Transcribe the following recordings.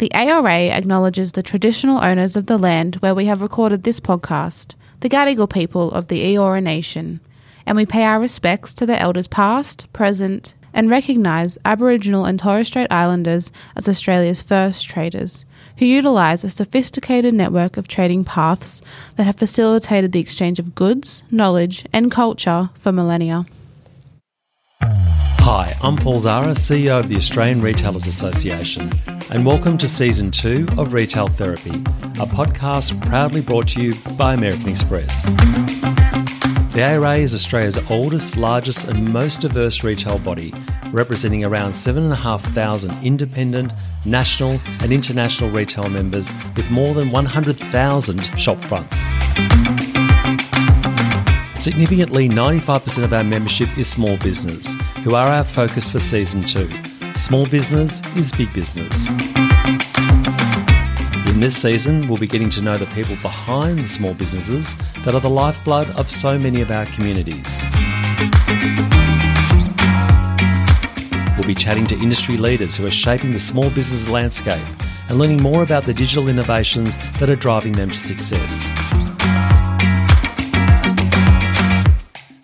The ARA acknowledges the traditional owners of the land where we have recorded this podcast, the Gadigal people of the Eora Nation, and we pay our respects to the elders past, present, and recognise Aboriginal and Torres Strait Islanders as Australia's first traders, who utilise a sophisticated network of trading paths that have facilitated the exchange of goods, knowledge, and culture for millennia. Hi, I'm Paul Zahra, CEO of the Australian Retailers Association, and welcome to Season 2 of Retail Therapy, a podcast proudly brought to you by American Express. The ARA is Australia's oldest, largest, and most diverse retail body, representing around 7,500 independent, national, and international retail members with more than 100,000 shop fronts. Significantly, 95% of our membership is small business, who are our focus for season two. Small business is big business. In this season, we'll be getting to know the people behind the small businesses that are the lifeblood of so many of our communities. We'll be chatting to industry leaders who are shaping the small business landscape and learning more about the digital innovations that are driving them to success.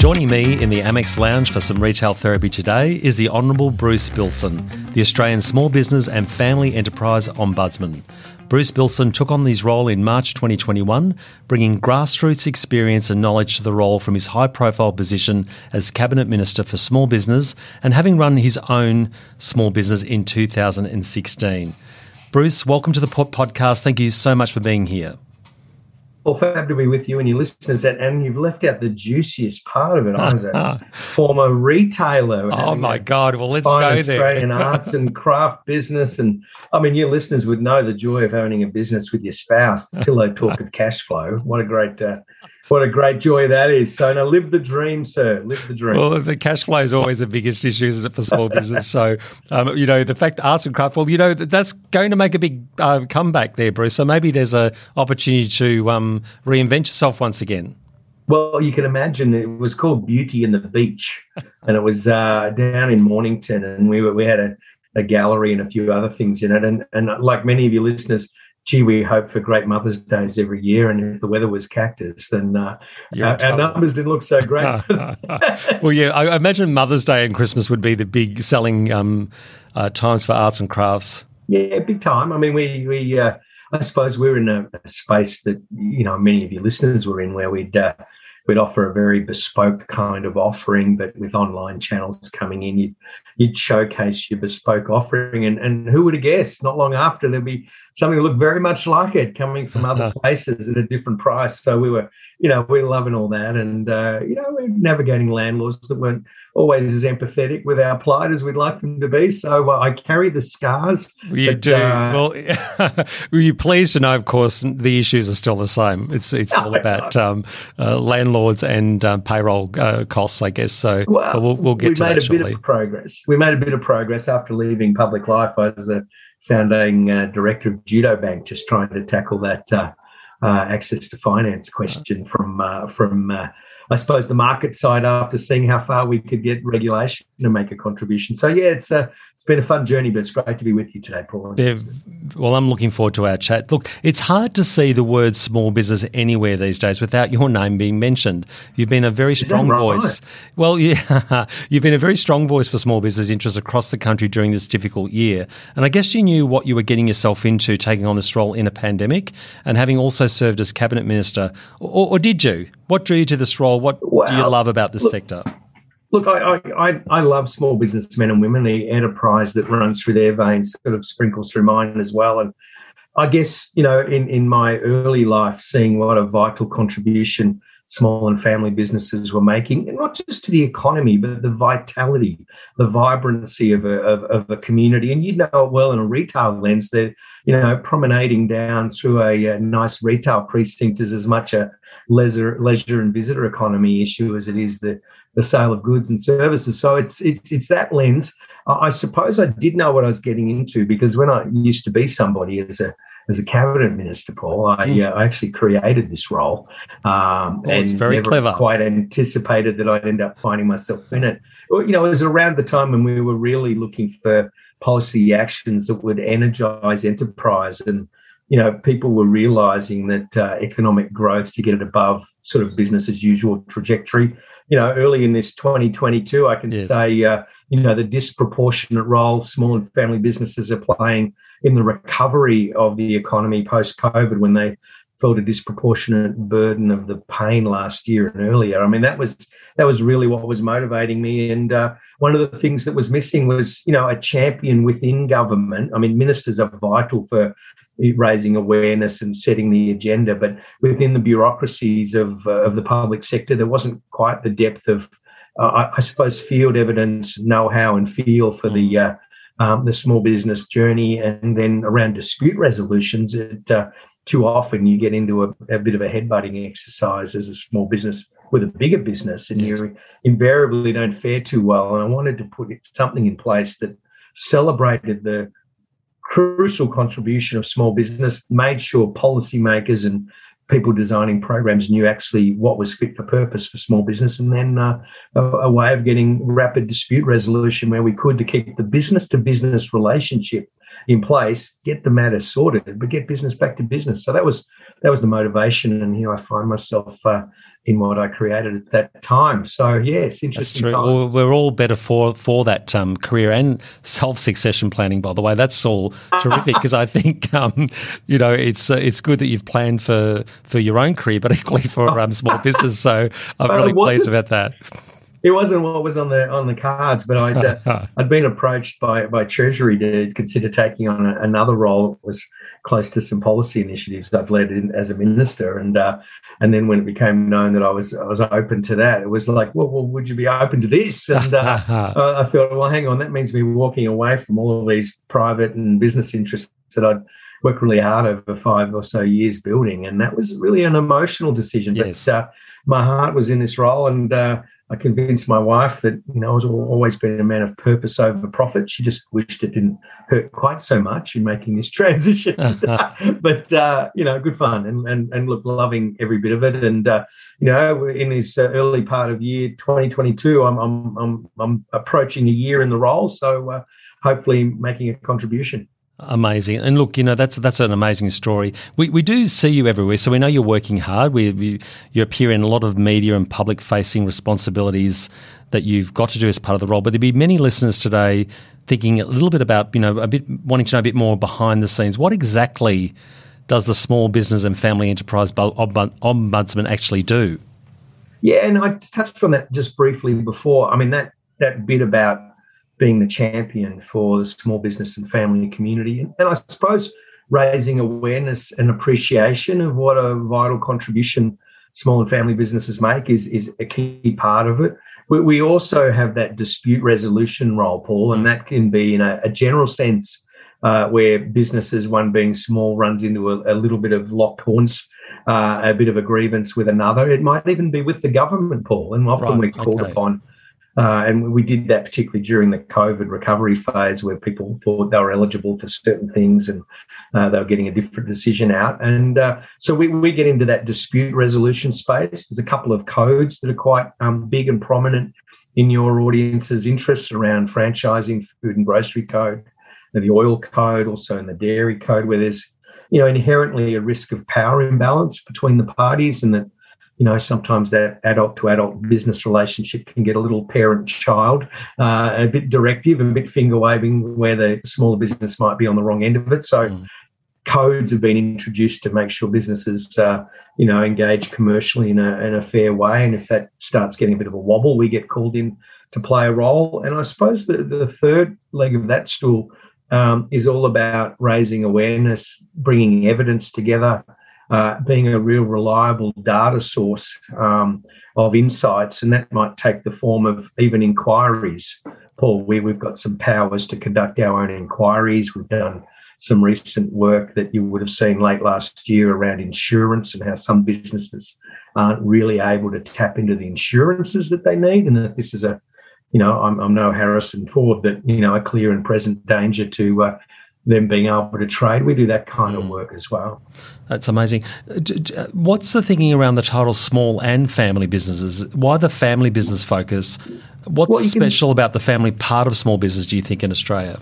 Joining me in the Amex Lounge for some retail therapy today is the Honourable Bruce Billson, the Australian Small Business and Family Enterprise Ombudsman. Bruce Billson took on this role in March 2021, bringing grassroots experience and knowledge to the role from his high profile position as Cabinet Minister for Small Business and having run his own small business in 2016. Bruce, welcome to the podcast. Thank you so much for being here. Well, fab to be with you and your listeners. And you've left out the juiciest part of it. I was a former retailer. Oh, my God. Well, let's go there. Australian arts and craft business. And I mean, your listeners would know the joy of owning a business with your spouse. Pillow talk of cash flow. What a great uh, what a great joy that is. So now live the dream, sir. Live the dream. Well, the cash flow is always the biggest issue, isn't it, for small business? so, um, you know, the fact arts and craft, well, you know, that's going to make a big uh, comeback there, Bruce. So maybe there's an opportunity to um, reinvent yourself once again. Well, you can imagine it was called Beauty in the Beach, and it was uh, down in Mornington, and we were, we had a, a gallery and a few other things in it, and and like many of your listeners, gee, we hope for great Mother's Days every year. And if the weather was cactus, then uh, our, our, numbers didn't look so great. well, yeah, I imagine Mother's Day and Christmas would be the big selling um, uh, times for arts and crafts. Yeah, big time. I mean, we we uh, I suppose we're in a, a, space that you know many of your listeners were in, where we'd uh, we'd offer a very bespoke kind of offering, but with online channels coming in, you'd, you'd showcase your bespoke offering. And, and who would have guessed? Not long after, there'd be something that looked very much like it coming from other places at a different price. So we were, you know, we are loving all that. And, uh, you know, we're navigating landlords that weren't always as empathetic with our plight as we'd like them to be. So uh, I carry the scars. You but, do. Uh, well, were you pleased to know, of course, the issues are still the same. It's it's all about um, uh, landlords and um, payroll uh, costs, I guess. So well, we'll, we'll get we to made that a bit of progress. We made a bit of progress after leaving public life. I was a founding uh, director of Judo Bank, just trying to tackle that uh, access to finance question from from I suppose, the market side after seeing how far we could get regulation to make a contribution. So yeah, it's a, been a fun journey, but it's great to be with you today, Paul. well, I'm looking forward to our chat. Look, it's hard to see the word small business anywhere these days without your name being mentioned. You've been a very Is strong right? voice. Well, yeah, you've been a very strong voice for small business interests across the country during this difficult year. And I guess you knew what you were getting yourself into taking on this role in a pandemic and having also served as cabinet minister, or, or did you? What drew you to this role? What do you love about this look, sector? Look, I, I, I love small businessmen and women. The enterprise that runs through their veins sort of sprinkles through mine as well. And I guess, you know, in, in my early life, seeing what a vital contribution small and family businesses were making, and not just to the economy, but the vitality, the vibrancy of a, of, of a community. And you know it well in a retail lens that, you know, promenading down through a, a nice retail precinct is as much a leisure, leisure and visitor economy issue as it is the, the sale of goods and services. So it's, it's, it's that lens. I suppose I did know what I was getting into because when I used to be somebody as a as a cabinet minister, Paul, I, mm. uh, I actually created this role, um, well, and very never clever. quite anticipated that I'd end up finding myself in it. Well, you know, it was around the time when we were really looking for policy actions that would energize enterprise and you know, people were realizing that uh, economic growth to get it above sort of business as usual trajectory. You know, early in this 2022, I can yeah. say, uh, you know, the disproportionate role small and family businesses are playing in the recovery of the economy post COVID when they felt a disproportionate burden of the pain last year and earlier. I mean, that was that was really what was motivating me. And uh, one of the things that was missing was, you know, a champion within government. I mean, ministers are vital for raising awareness and setting the agenda. But within the bureaucracies of, uh, of the public sector, there wasn't quite the depth of, uh, I suppose, field evidence, know-how, and feel for the mm. uh, um, the small business journey. And then around dispute resolutions, it, uh, too often you get into a, a, bit of a headbutting exercise as a small business with a bigger business, and yes. you invariably don't fare too well. And I wanted to put something in place that celebrated the crucial contribution of small business, made sure policymakers and people designing programs knew actually what was fit for purpose for small business, and then uh, a, a, way of getting rapid dispute resolution where we could to keep the business to business relationship in place, get the matter sorted, but get business back to business. So that was that was the motivation, and here I find myself uh, in what I created at that time. So yes, interesting. That's true. Well, we're all better for for that um, career and self succession planning. By the way, that's all terrific because I think um, you know it's uh, it's good that you've planned for for your own career, but equally for um, small business. So I'm really pleased about that it wasn't what was on the on the cards, but I'd uh, I'd been approached by by Treasury to consider taking on a, another role that was close to some policy initiatives I've led in, as a minister, and uh, and then when it became known that I was I was open to that, it was like, well, well would you be open to this? And uh, I thought, well, hang on, that means me walking away from all of these private and business interests that I'd worked really hard over five or so years building, and that was really an emotional decision. Yes. But uh, my heart was in this role, and uh, I convinced my wife that you know I was always been a man of purpose over profit. She just wished it didn't hurt quite so much in making this transition. but uh, you know, good fun and and and look, loving every bit of it. And uh, you know, in this uh, early part of year 2022, I'm I'm I'm, I'm approaching a year in the role, so uh, hopefully making a contribution. Amazing, and look, you know that's that's an amazing story. We we do see you everywhere, so we know you're working hard. We, we you appear in a lot of media and public facing responsibilities that you've got to do as part of the role. But there'd be many listeners today thinking a little bit about you know a bit wanting to know a bit more behind the scenes. What exactly does the Small Business and Family Enterprise Ombudsman actually do? Yeah, and I touched on that just briefly before. I mean that that bit about being the champion for the small business and family community. And, and I suppose raising awareness and appreciation of what a vital contribution small and family businesses make is, is a key part of it. We, we also have that dispute resolution role, Paul, and that can be in a, a general sense uh, where businesses, one being small, runs into a, a little bit of locked horns. Uh, a bit of a grievance with another. It might even be with the government, Paul, and often right, we're called okay. upon uh, and we did that particularly during the COVID recovery phase where people thought they were eligible for certain things and uh, they were getting a different decision out. And uh, so we, we get into that dispute resolution space. There's a couple of codes that are quite um, big and prominent in your audience's interests around franchising, food and grocery code, the oil code, also in the dairy code, where there's you know inherently a risk of power imbalance between the parties and that you know, sometimes that adult to adult business relationship can get a little parent child, uh, a bit directive a bit finger waving where the smaller business might be on the wrong end of it. So, mm. codes have been introduced to make sure businesses, uh, you know, engage commercially in a, in a fair way. And if that starts getting a bit of a wobble, we get called in to play a role. And I suppose the, the third leg of that stool um, is all about raising awareness, bringing evidence together uh, being a real reliable data source um, of insights, and that might take the form of even inquiries. Paul, where we've got some powers to conduct our own inquiries. We've done some recent work that you would have seen late last year around insurance and how some businesses aren't really able to tap into the insurances that they need, and that this is a you know, I'm, I'm no Harrison Ford, but you know, a clear and present danger to uh, them being able to trade. We do that kind of mm. work as well. That's amazing. What's the thinking around the title small and family businesses? Why the family business focus? What's well, special can, about the family part of small business, do you think, in Australia?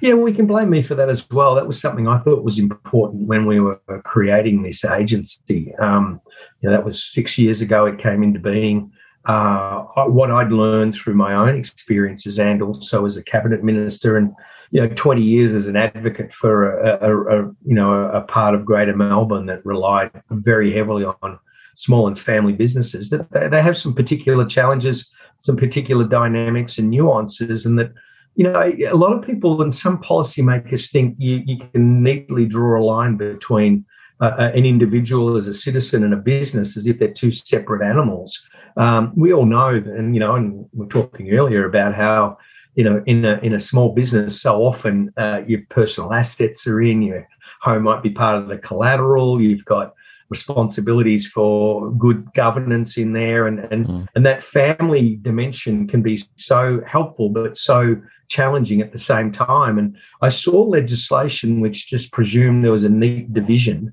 Yeah, we can blame me for that as well. That was something I thought was important when we were creating this agency. Um, you know, that was six years ago. It came into being. Uh, what I'd learned through my own experiences and also as a cabinet minister and you know 20 years as an advocate for a, a, a you know a, part of Greater Melbourne that relied very heavily on small and family businesses that they, they have some particular challenges, some particular dynamics and nuances, and that you know a lot of people and some policymakers think you, you can neatly draw a line between uh, an individual as a citizen and a business as if they're two separate animals. Um, we all know, and you know, and we are talking earlier about how you know, in a in a small business, so often uh, your personal assets are in, your home might be part of the collateral. You've got responsibilities for good governance in there, and and mm. and that family dimension can be so helpful, but so challenging at the same time. And I saw legislation which just presumed there was a neat division,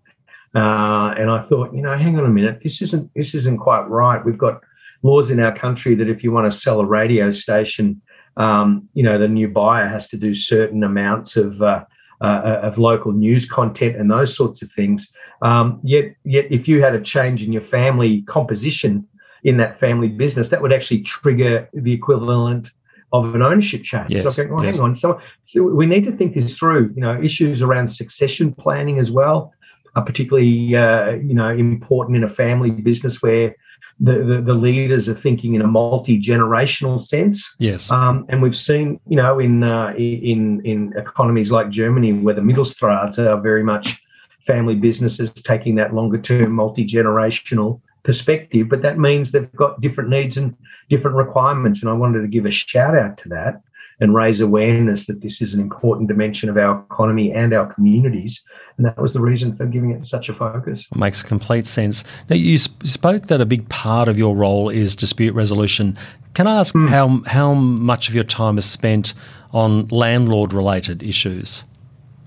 uh, and I thought, you know, hang on a minute, this isn't this isn't quite right. We've got laws in our country that if you want to sell a radio station um, you know, the new buyer has to do certain amounts of uh, uh, of local news content and those sorts of things. Um, yet, yet, if you had a change in your family composition in that family business, that would actually trigger the equivalent of an ownership change. Yes, so, well, yes. hang on. So, so we need to think this through. You know, issues around succession planning as well are particularly uh, you know important in a family business where the, the, the, leaders are thinking in a multi generational sense. Yes, um, and we've seen, you know, in uh, in in economies like Germany, where the Mittelstand are very much family businesses taking that longer term, multi generational perspective. But that means they've got different needs and different requirements. And I wanted to give a shout out to that and raise awareness that this is an important dimension of our economy and our communities. And that was the reason for giving it such a focus. It makes complete sense. Now, you spoke that a big part of your role is dispute resolution. Can I ask mm. how, how much of your time is spent on landlord related issues?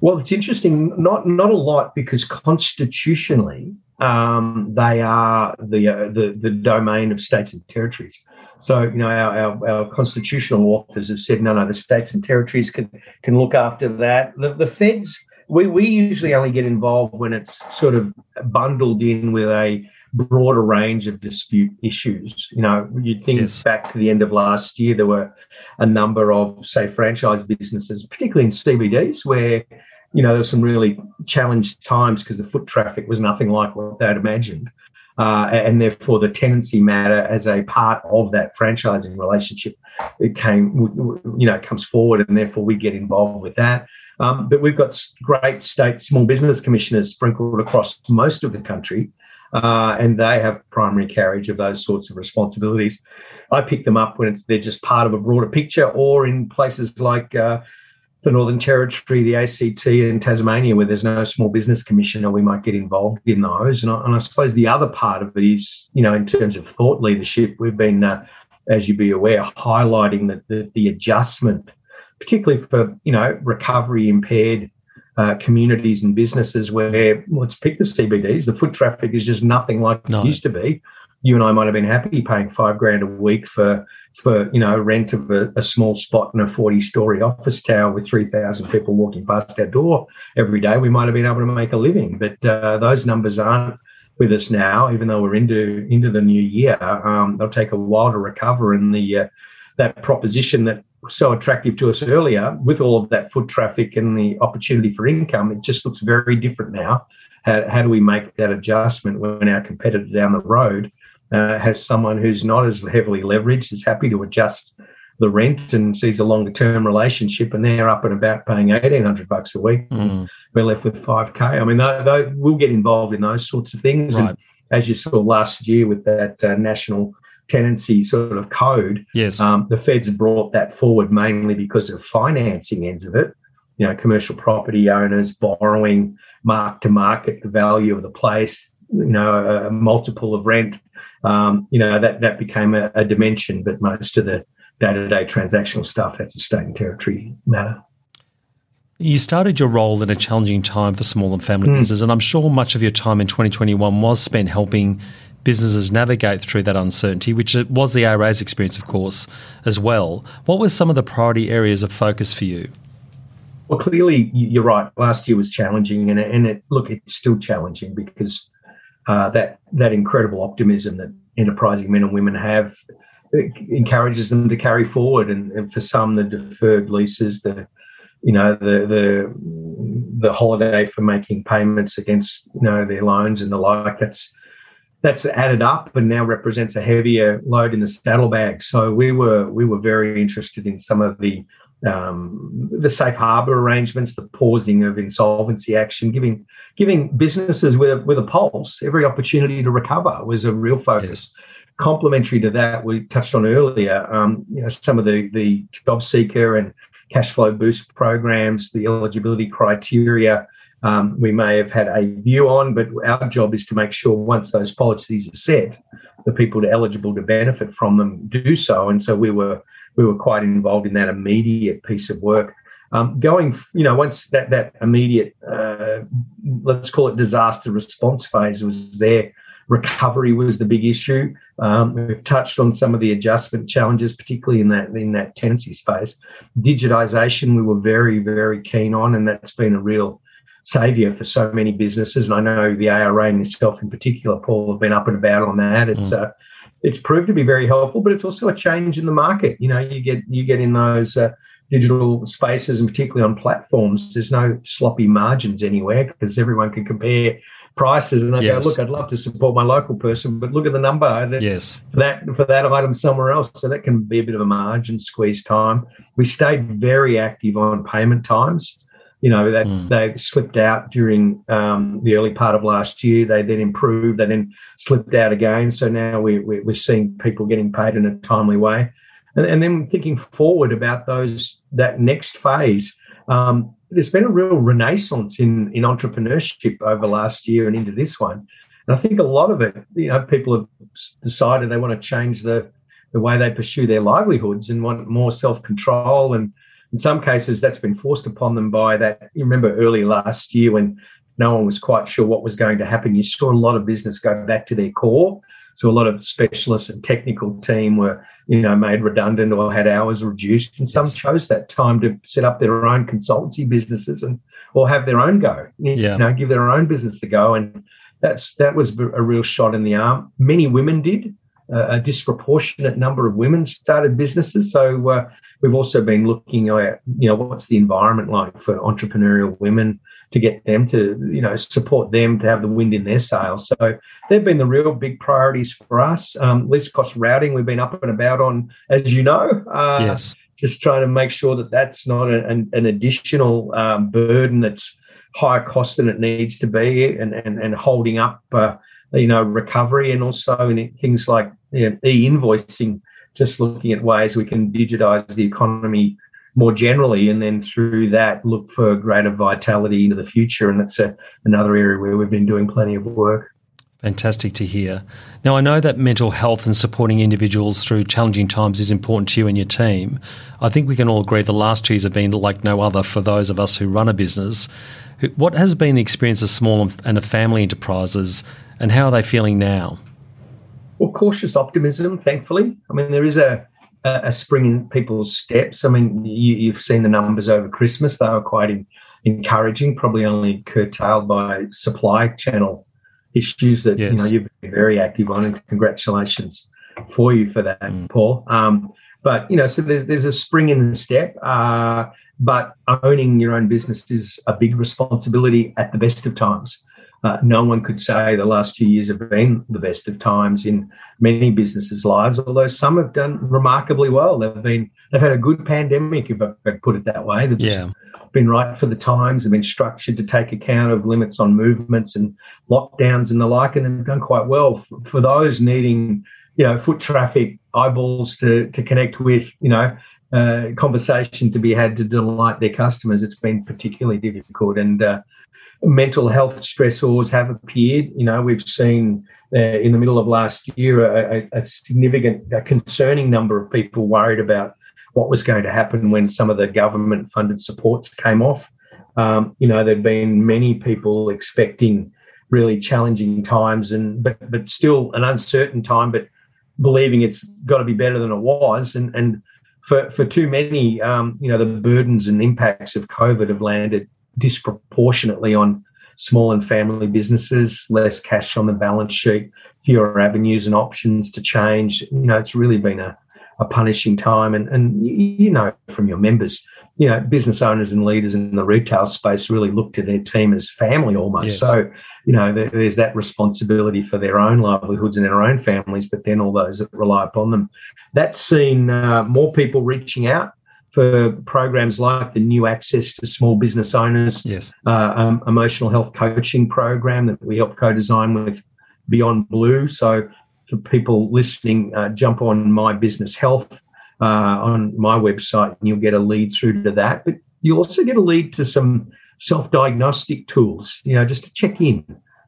Well, it's interesting. Not not a lot because constitutionally, um, they are the, uh, the the domain of states and territories. So, you know, our, our, our, constitutional authors have said, no, no, the states and territories can, can look after that. The, the feds, we, we usually only get involved when it's sort of bundled in with a broader range of dispute issues. You know, you'd think yes. back to the end of last year, there were a number of, say, franchise businesses, particularly in CBDs, where, you know, there were some really challenged times because the foot traffic was nothing like what they'd imagined uh, and therefore the tenancy matter as a part of that franchising relationship it came you know comes forward and therefore we get involved with that um, but we've got great state small business commissioners sprinkled across most of the country uh, and they have primary carriage of those sorts of responsibilities. I pick them up when it's they're just part of a broader picture, or in places like uh, the Northern Territory, the ACT, and Tasmania, where there's no small business commissioner, we might get involved in those. And I, and I suppose the other part of it is, you know, in terms of thought leadership, we've been, uh, as you'd be aware, highlighting that the, the adjustment, particularly for, you know, recovery impaired uh, communities and businesses where, let's pick the CBDs, the foot traffic is just nothing like no. it used to be you and I might have been happy paying five grand a week for for you know rent of a, a small spot in a forty story office tower with three thousand people walking past our door every day. We might have been able to make a living, but uh, those numbers aren't with us now. Even though we're into into the new year, um, they'll take a while to recover. And the uh, that proposition that was so attractive to us earlier, with all of that foot traffic and the opportunity for income, it just looks very different now. How, how do we make that adjustment when our competitor down the road uh, has someone who's not as heavily leveraged, is happy to adjust the rent and sees a longer term relationship, and they're up and about paying eighteen hundred bucks a week. Mm. We're left with five k. I mean, they, they, we'll get involved in those sorts of things. Right. And as you saw last year with that uh, national tenancy sort of code, yes, um, the feds brought that forward mainly because of financing ends of it. You know, commercial property owners borrowing mark to market the value of the place. You know, a multiple of rent um, you know, that, that became a, a dimension, but most of the day to day transactional stuff, that's a state and territory matter. You started your role in a challenging time for small and family mm. businesses, and I'm sure much of your time in 2021 was spent helping businesses navigate through that uncertainty, which was the ARA's experience, of course, as well. What were some of the priority areas of focus for you? well, clearly you're right. Last year was challenging, and and it look it's still challenging because uh, that that incredible optimism that enterprising men and women have encourages them to carry forward, and, and for some the deferred leases, the you know the the the holiday for making payments against you know their loans and the like. That's that's added up and now represents a heavier load in the saddlebag. So we were we were very interested in some of the um, the safe harbour arrangements, the pausing of insolvency action, giving giving businesses with a, with a pulse every opportunity to recover was a real focus. Yes. Complementary to that, we touched on earlier, um, you know, some of the the job seeker and cash flow boost programs, the eligibility criteria. Um, we may have had a view on, but our job is to make sure once those policies are set, the people eligible to benefit from them do so. And so we were we were quite involved in that immediate piece of work. Um, going, you know, once that that immediate, uh, let's call it disaster response phase was there, recovery was the big issue. Um, we've touched on some of the adjustment challenges, particularly in that in that tenancy space. Digitization, we were very very keen on, and that's been a real saviour for so many businesses. And I know the ARA and yourself in particular, Paul, have been up and about on that. It's mm. uh, it's proved to be very helpful, but it's also a change in the market. You know, you get you get in those uh, digital spaces, and particularly on platforms, there's no sloppy margins anywhere because everyone can compare prices and they yes. go, look, I'd love to support my local person, but look at the number that, yes. for that for that item somewhere else. So that can be a bit of a margin squeeze time. We stayed very active on payment times. You know, that mm. they slipped out during um, the early part of last year. They then improved. They then slipped out again. So now we, we, we're seeing people getting paid in a timely way. And, and then thinking forward about those that next phase, um, there's been a real renaissance in in entrepreneurship over last year and into this one. And I think a lot of it, you know, people have decided they want to change the the way they pursue their livelihoods and want more self control. And in some cases, that's been forced upon them by that. You remember early last year when no one was quite sure what was going to happen. You saw a lot of business go back to their core. So a lot of specialists and technical team were you know, made redundant or had hours reduced. And some yes. chose that time to set up their own consultancy businesses and or have their own go. You yeah. know, give their own business a go. And that's that was a real shot in the arm. Many women did. A disproportionate number of women started businesses. So uh, we've also been looking at, you know, what's the environment like for entrepreneurial women to get them to, you know, support them to have the wind in their sails. So they've been the real big priorities for us. Um, least cost routing, we've been up and about on, as you know. Uh, yes. Just trying to make sure that that's not an, an, additional um, burden that's higher cost than it needs to be and, and, and holding up, uh, you know, recovery and also in things like you know, e-invoicing, just looking at ways we can digitize the economy more generally, and then through that look for greater vitality into the future. And that's a, another area where we've been doing plenty of work. Fantastic to hear. Now, I know that mental health and supporting individuals through challenging times is important to you and your team. I think we can all agree the last two years have been like no other for those of us who run a business. What has been the experience of small and family enterprises, and how are they feeling now? Well, cautious optimism, thankfully. I mean, there is a a spring in people's steps. I mean, you, have seen the numbers over Christmas; they were quite in, encouraging. Probably only curtailed by supply channel issues that yes. you know you've been very active on, and congratulations for you for that, mm. Paul. Um, but you know, so there's, there's a spring in the step. Uh, but owning your own business is a big responsibility at the best of times. Uh, no one could say the last two years have been the best of times in many businesses' lives, although some have done remarkably well. They've been they've had a good pandemic, if I could put it that way. They've yeah. been right for the times. They've been structured to take account of limits on movements and lockdowns and the like, and they've done quite well. For, for those needing, you know, foot traffic, eyeballs to to connect with, you know, uh, conversation to be had to delight their customers, it's been particularly difficult. And uh, mental health stressors have appeared. You know, we've seen uh, in the middle of last year a, a, significant, a concerning number of people worried about what was going to happen when some of the government funded supports came off. Um, you know, there'd been many people expecting really challenging times and but but still an uncertain time, but believing it's got to be better than it was. And and for for too many, um, you know, the burdens and impacts of COVID have landed disproportionately on small and family businesses, less cash on the balance sheet, fewer avenues and options to change. You know, it's really been a, a punishing time. And, and you know from your members, you know, business owners and leaders in the retail space really look to their team as family almost. Yes. So, you know, there's that responsibility for their own livelihoods and their own families, but then all those that rely upon them. That's seen uh, more people reaching out for programs like the new access to small business owners, yes, uh, um, emotional health coaching program that we help co-design with Beyond Blue. So for people listening, uh, jump on My Business Health uh, on my website, and you'll get a lead through to that. But you also get a lead to some self-diagnostic tools, you know, just to check in,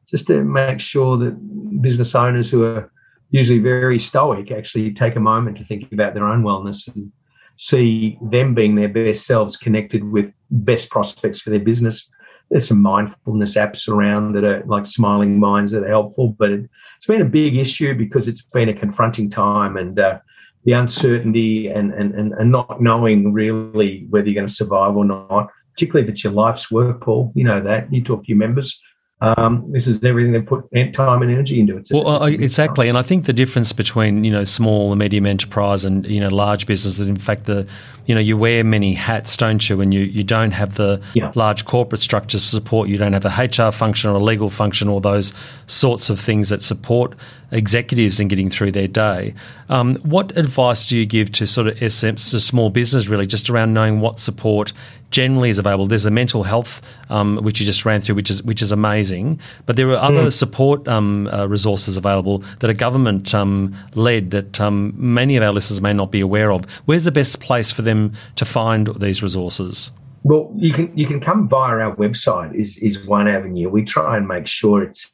just to make sure that business owners who are usually very stoic actually take a moment to think about their own wellness and see them being their best selves connected with best prospects for their business. There's some mindfulness apps around that are like smiling minds that are helpful, but it, has been a big issue because it's been a confronting time and uh, the uncertainty and, and, and, and not knowing really whether you're going to survive or not, particularly if it's your life's work, Paul. You know that. You talk to your members um, this is everything they put time and energy into it. Well, uh, exactly, and I think the difference between you know small and medium enterprise and you know large business that in fact the you know you wear many hats, don't you? And you you don't have the yeah. large corporate structures to support. You don't have a HR function or a legal function or those sorts of things that support executives in getting through their day. Um, what advice do you give to sort of SMs to small business really, just around knowing what support generally is available? There's a mental health um, which you just ran through, which is which is amazing, but there are other mm. support um, uh, resources available that are government um, led that um, many of our listeners may not be aware of. Where's the best place for them to find these resources? Well, you can you can come via our website is is one avenue. We try and make sure it's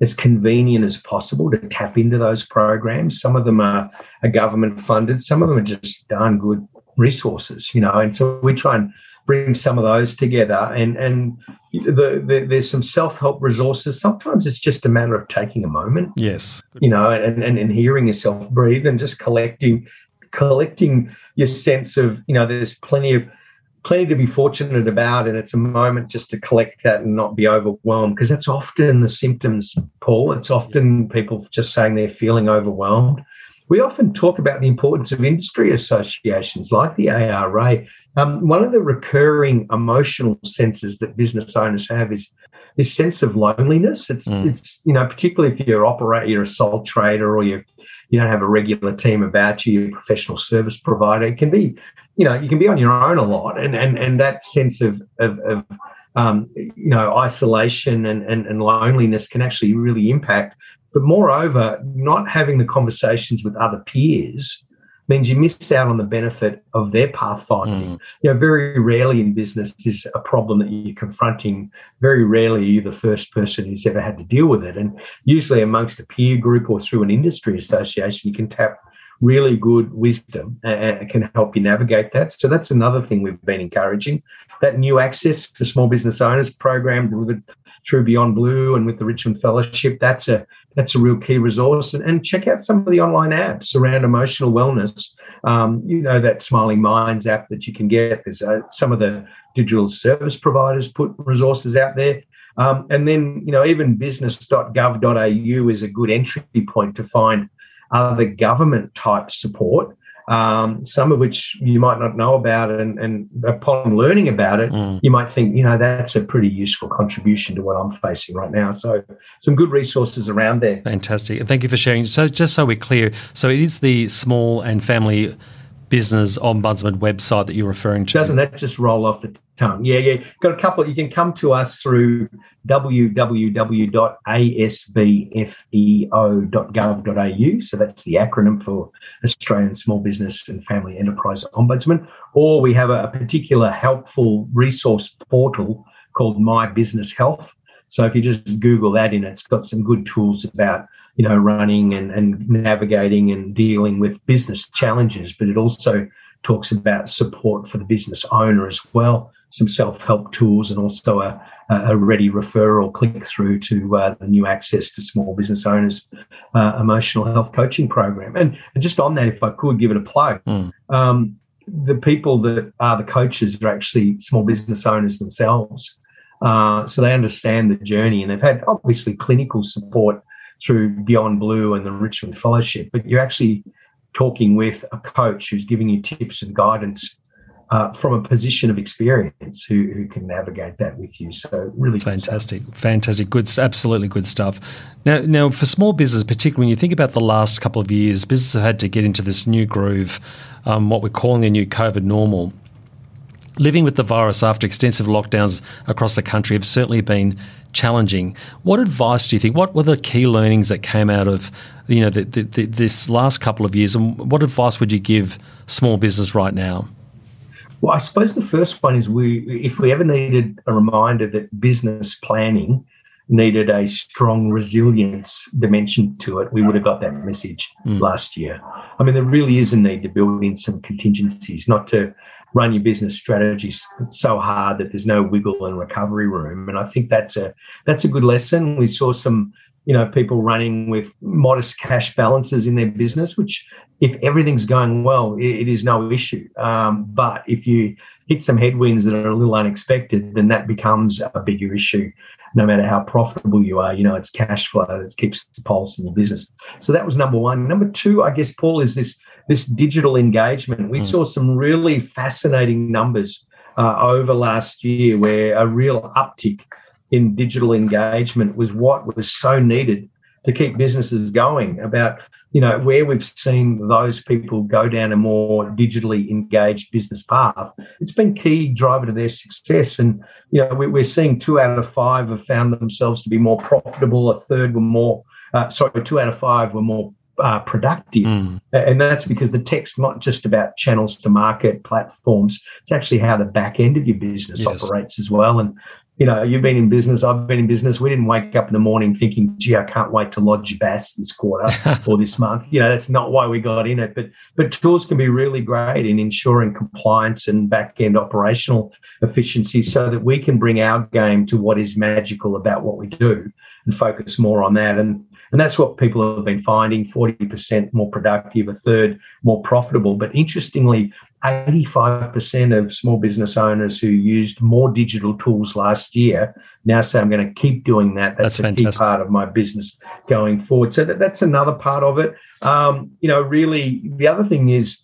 as convenient as possible to tap into those programs. Some of them are, are government funded, some of them are just darn good resources, you know. And so we try and bring some of those together. And and the, the, there's some self help resources. Sometimes it's just a matter of taking a moment. Yes, you know, and, and and hearing yourself breathe and just collecting collecting your sense of you know. There's plenty of plenty to be fortunate about and it's a moment just to collect that and not be overwhelmed because that's often the symptoms paul. It's often people just saying they're feeling overwhelmed. We often talk about the importance of industry associations like the ara um, one of the recurring emotional senses that business owners have is this sense of loneliness. It's mm. it's you know particularly if you're operator you're a sole trader or you you don't have a regular team about you you're a professional service provider. It can be you know you can be on your own a lot. And and and that sense of of, of um, you know isolation and, and and loneliness can actually really impact. But moreover not having the conversations with other peers means you miss out on the benefit of their pathfinding. Mm. You know, very rarely in business is a problem that you're confronting. Very rarely are you the first person who's ever had to deal with it. And usually amongst a peer group or through an industry association, you can tap really good wisdom and can help you navigate that. So that's another thing we've been encouraging. That new access for small business owners program delivered through Beyond Blue and with the Richmond Fellowship, that's a that's a real key resource. And, and check out some of the online apps around emotional wellness. Um, you know that Smiling Minds app that you can get. There's uh, some of the digital service providers put resources out there. Um, and then, you know, even business.gov.au is a good entry point to find other government type support, um, some of which you might not know about. And, and upon learning about it, mm. you might think, you know, that's a pretty useful contribution to what I'm facing right now. So, some good resources around there. Fantastic. Thank you for sharing. So, just so we're clear, so it is the small and family business ombudsman website that you're referring to. Doesn't that just roll off the tongue? Yeah, yeah. Got a couple. You can come to us through www.asbfeo.gov.au. So that's the acronym for Australian Small Business and Family Enterprise Ombudsman. Or we have a particular helpful resource portal called My Business Health. So if you just Google that in, it's got some good tools about you know, running and, and navigating and dealing with business challenges, but it also talks about support for the business owner as well, some self-help tools, and also a, a ready referral click through to uh, the new access to small business owners uh, emotional health coaching program. And, and, just on that, if I could give it a plug, mm. um, the people that are the coaches are actually small business owners themselves. Uh, so they understand the journey and they've had obviously clinical support through Beyond Blue and the Richmond Fellowship, but you're actually talking with a coach who's giving you tips and guidance uh, from a position of experience who, who can navigate that with you. So really fantastic, fantastic, good, absolutely good stuff. Now, now for small business, particularly when you think about the last couple of years, businesses have had to get into this new groove, um, what we're calling the new COVID normal. Living with the virus after extensive lockdowns across the country have certainly been challenging. What advice do you think? What were the key learnings that came out of you know the, the, the, this last couple of years, and what advice would you give small business right now? Well, I suppose the first one is we, if we ever needed a reminder that business planning needed a strong resilience dimension to it, we would have got that message mm. last year. I mean, there really is a need to build in some contingencies, not to run your business strategy so hard that there's no wiggle and recovery room. And I think that's a that's a good lesson. We saw some you know people running with modest cash balances in their business which if everything's going well it, it is no issue um, but if you hit some headwinds that are a little unexpected then that becomes a bigger issue no matter how profitable you are you know it's cash flow that keeps the pulse in your business so that was number one number two i guess paul is this this digital engagement. We mm. saw some really fascinating numbers uh, over last year where a real uptick in digital engagement was what was so needed to keep businesses going about you know where we've seen those people go down a more digitally engaged business path. It's been key driver to their success. And you know we're seeing two out of five have found themselves to be more profitable. A third were more uh, sorry two out of five were more uh, productive. Mm. And that's because the tech's not just about channels to market platforms, it's actually how the back end of your business yes. operates as well. And you know, you've been in business, I've been in business. We didn't wake up in the morning thinking, gee, I can't wait to lodge BAS this quarter or this month. You know, that's not why we got in it. But but tools can be really great in ensuring compliance and back end operational efficiency so that we can bring our game to what is magical about what we do and focus more on that. And and that's what people have been finding 40% more productive, a third more profitable. But interestingly, 85% of small business owners who used more digital tools last year now say, I'm going to keep doing that. That's, that's a fantastic. key part of my business going forward. So that, that's another part of it. Um, you know, really, the other thing is,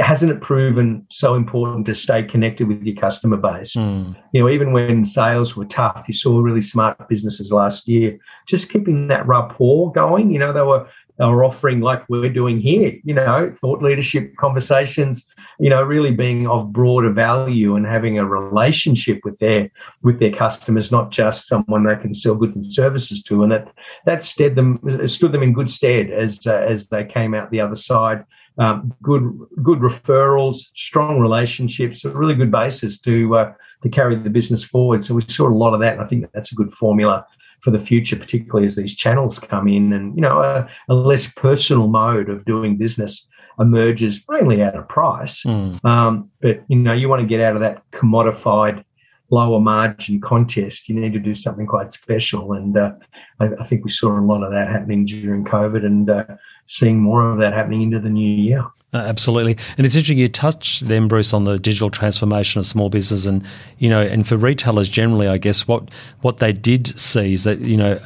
hasn't it proven so important to stay connected with your customer base? Mm. You know, even when sales were tough, you saw really smart businesses last year just keeping that rapport going. You know, they were they were offering like we're doing here. You know, thought leadership conversations. You know, really being of broader value and having a relationship with their with their customers, not just someone they can sell goods and services to, and that that stood them stood them in good stead as uh, as they came out the other side um, good good referrals, strong relationships, a really good basis to uh, to carry the business forward. So we saw a lot of that, and I think that's a good formula for the future, particularly as these channels come in, and you know a, a less personal mode of doing business emerges mainly out of price. Mm. Um, but you know you want to get out of that commodified lower margin contest, you need to do something quite special. And uh, I, I, think we saw a lot of that happening during COVID and uh, seeing more of that happening into the new year. Uh, absolutely, and it's interesting you touched then, Bruce, on the digital transformation of small business, and you know, and for retailers generally, I guess what what they did see is that you know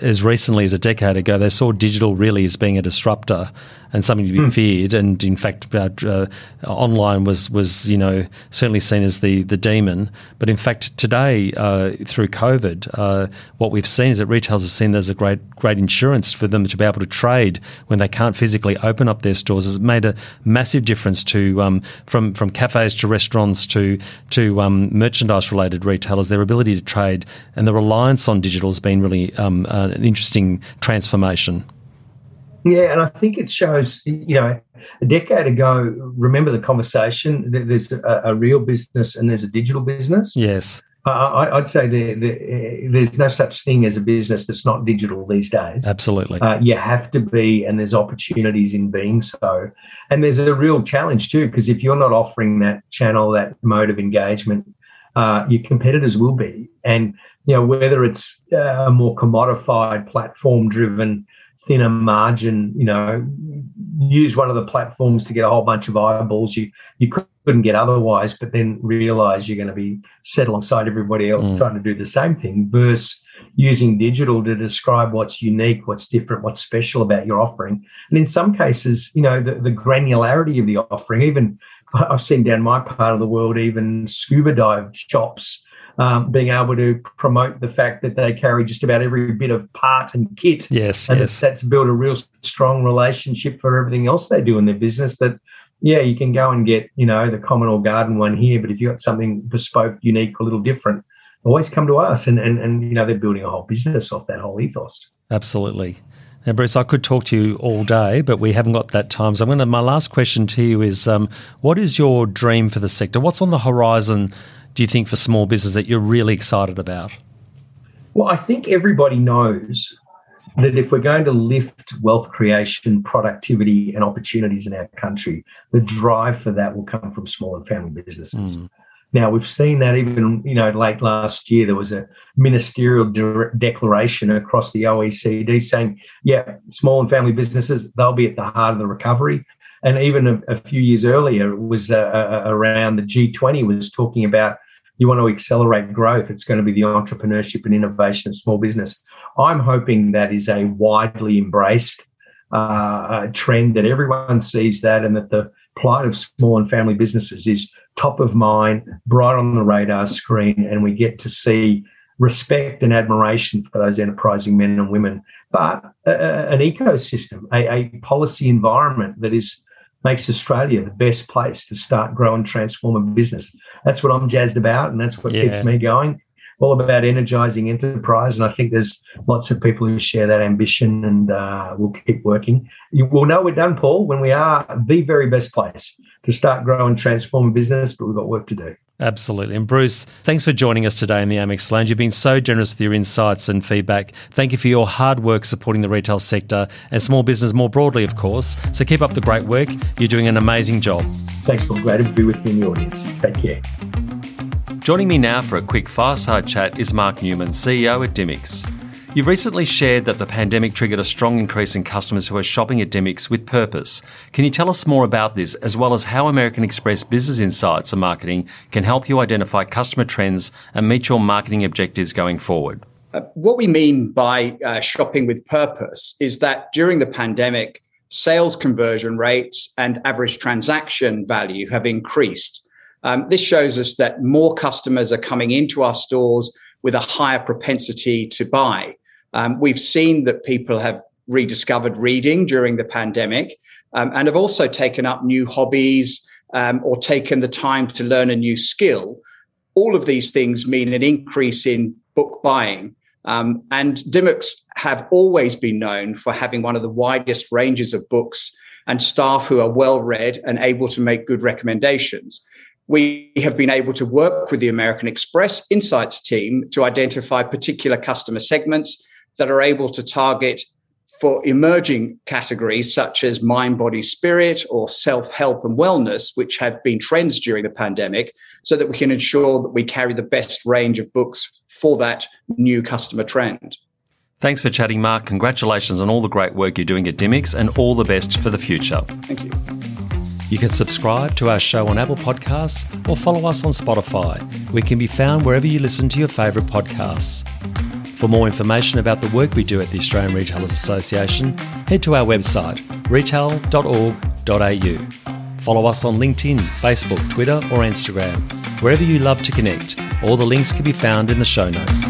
as recently as a decade ago, they saw digital really as being a disruptor and something to be mm. feared. And in fact, uh, uh, online was was you know certainly seen as the the demon. But in fact, today uh, through COVID, uh, what we've seen is that retailers have seen there's a great great insurance for them to be able to trade when they can't physically open up their stores. It's made a massive difference to um, from from cafes to restaurants to to um, merchandise related retailers. Their ability to trade and the reliance on digital has been really um, uh, an interesting transformation. Yeah, and I think it shows, you know, a decade ago, remember the conversation? There's a, a real business and there's a digital business. Yes. I, would say there, there, there's no such thing as a business that's not digital these days. Absolutely. Uh, you have to be, and there's opportunities in being so. And there's a real challenge too, because if you're not offering that channel, that mode of engagement, uh, your competitors will be. And, you know, whether it's a more commodified, platform driven, thinner margin, you know, use one of the platforms to get a whole bunch of eyeballs you you couldn't get otherwise, but then realize you're going to be set alongside everybody else mm. trying to do the same thing versus using digital to describe what's unique, what's different, what's special about your offering. And in some cases, you know, the, the granularity of the offering, even I've seen down my part of the world, even scuba dive shops um, being able to promote the fact that they carry just about every bit of part and kit. Yes, and yes. that's built a real strong relationship for everything else they do in their business. That yeah, you can go and get you know the common or garden one here, but if you got something bespoke, unique, a little different, always come to us. And and and you know they're building a whole business off that whole ethos. Absolutely. Now, Bruce, I could talk to you all day, but we haven't got that time. So, I'm going to. My last question to you is: um, What is your dream for the sector? What's on the horizon? Do you think for small business that you're really excited about? Well, I think everybody knows that if we're going to lift wealth creation, productivity, and opportunities in our country, the drive for that will come from small and family businesses. Mm. Now we've seen that even you know late last year there was a ministerial de- declaration across the OECD saying, yeah, small and family businesses they'll be at the heart of the recovery. And even a, a few years earlier, it was uh, uh around the G20 was talking about you want to accelerate growth. It's going to be the entrepreneurship and innovation of small business. I'm hoping that is a widely embraced uh, uh, trend that everyone sees that, and that the plight of small and family businesses is top of mind, bright on the radar screen, and we get to see respect and admiration for those enterprising men and women, but uh, uh, an ecosystem, a, a, policy environment that is makes Australia the best place to start, grow, and transform a business. That's what I'm jazzed about, and that's what yeah. keeps me going. All about energizing enterprise, and I think there's lots of people who share that ambition, and uh, we'll keep working. You will know we're done, Paul, when we are the very best place to start, grow, and transform a business, but we've got work to do. Absolutely. And Bruce, thanks for joining us today in the Amex Lounge. You've been so generous with your insights and feedback. Thank you for your hard work supporting the retail sector and small business more broadly, of course. So keep up the great work. You're doing an amazing job. Thanks, Paul. Glad to be with you in the audience. Take care. Joining me now for a quick fireside chat is Mark Newman, CEO at Dymocks. You've recently shared that the pandemic triggered a strong increase in customers who are shopping at Dymocks with purpose. Can you tell us more about this, as well as how American Express Business Insights and Marketing can help you identify customer trends and meet your marketing objectives going forward? Uh, what we mean by uh, shopping with purpose is that during the pandemic, sales conversion rates and average transaction value have increased. Um, this shows us that more customers are coming into our stores with a higher propensity to buy. Um, we've seen that people have rediscovered reading during the pandemic um, and have also taken up new hobbies um, or taken the time to learn a new skill. All of these things mean an increase in book buying. Um, and Dymocks have always been known for having one of the widest ranges of books and staff who are well read and able to make good recommendations we have been able to work with the American Express Insights team to identify particular customer segments that are able to target for emerging categories such as mind, body, spirit, or self help and wellness, which have been trends during the pandemic, so that we can ensure that we carry the best range of books for that new customer trend. Thanks for chatting, Mark. Congratulations on all the great work you're doing at Dymocks and all the best for the future. Thank you. You can subscribe to our show on Apple Podcasts or follow us on Spotify. We can be found wherever you listen to your favourite podcasts. For more information about the work we do at the Australian Retailers Association, head to our website retail.org.au. Follow us on LinkedIn, Facebook, Twitter, or Instagram. Wherever you love to connect, all the links can be found in the show notes.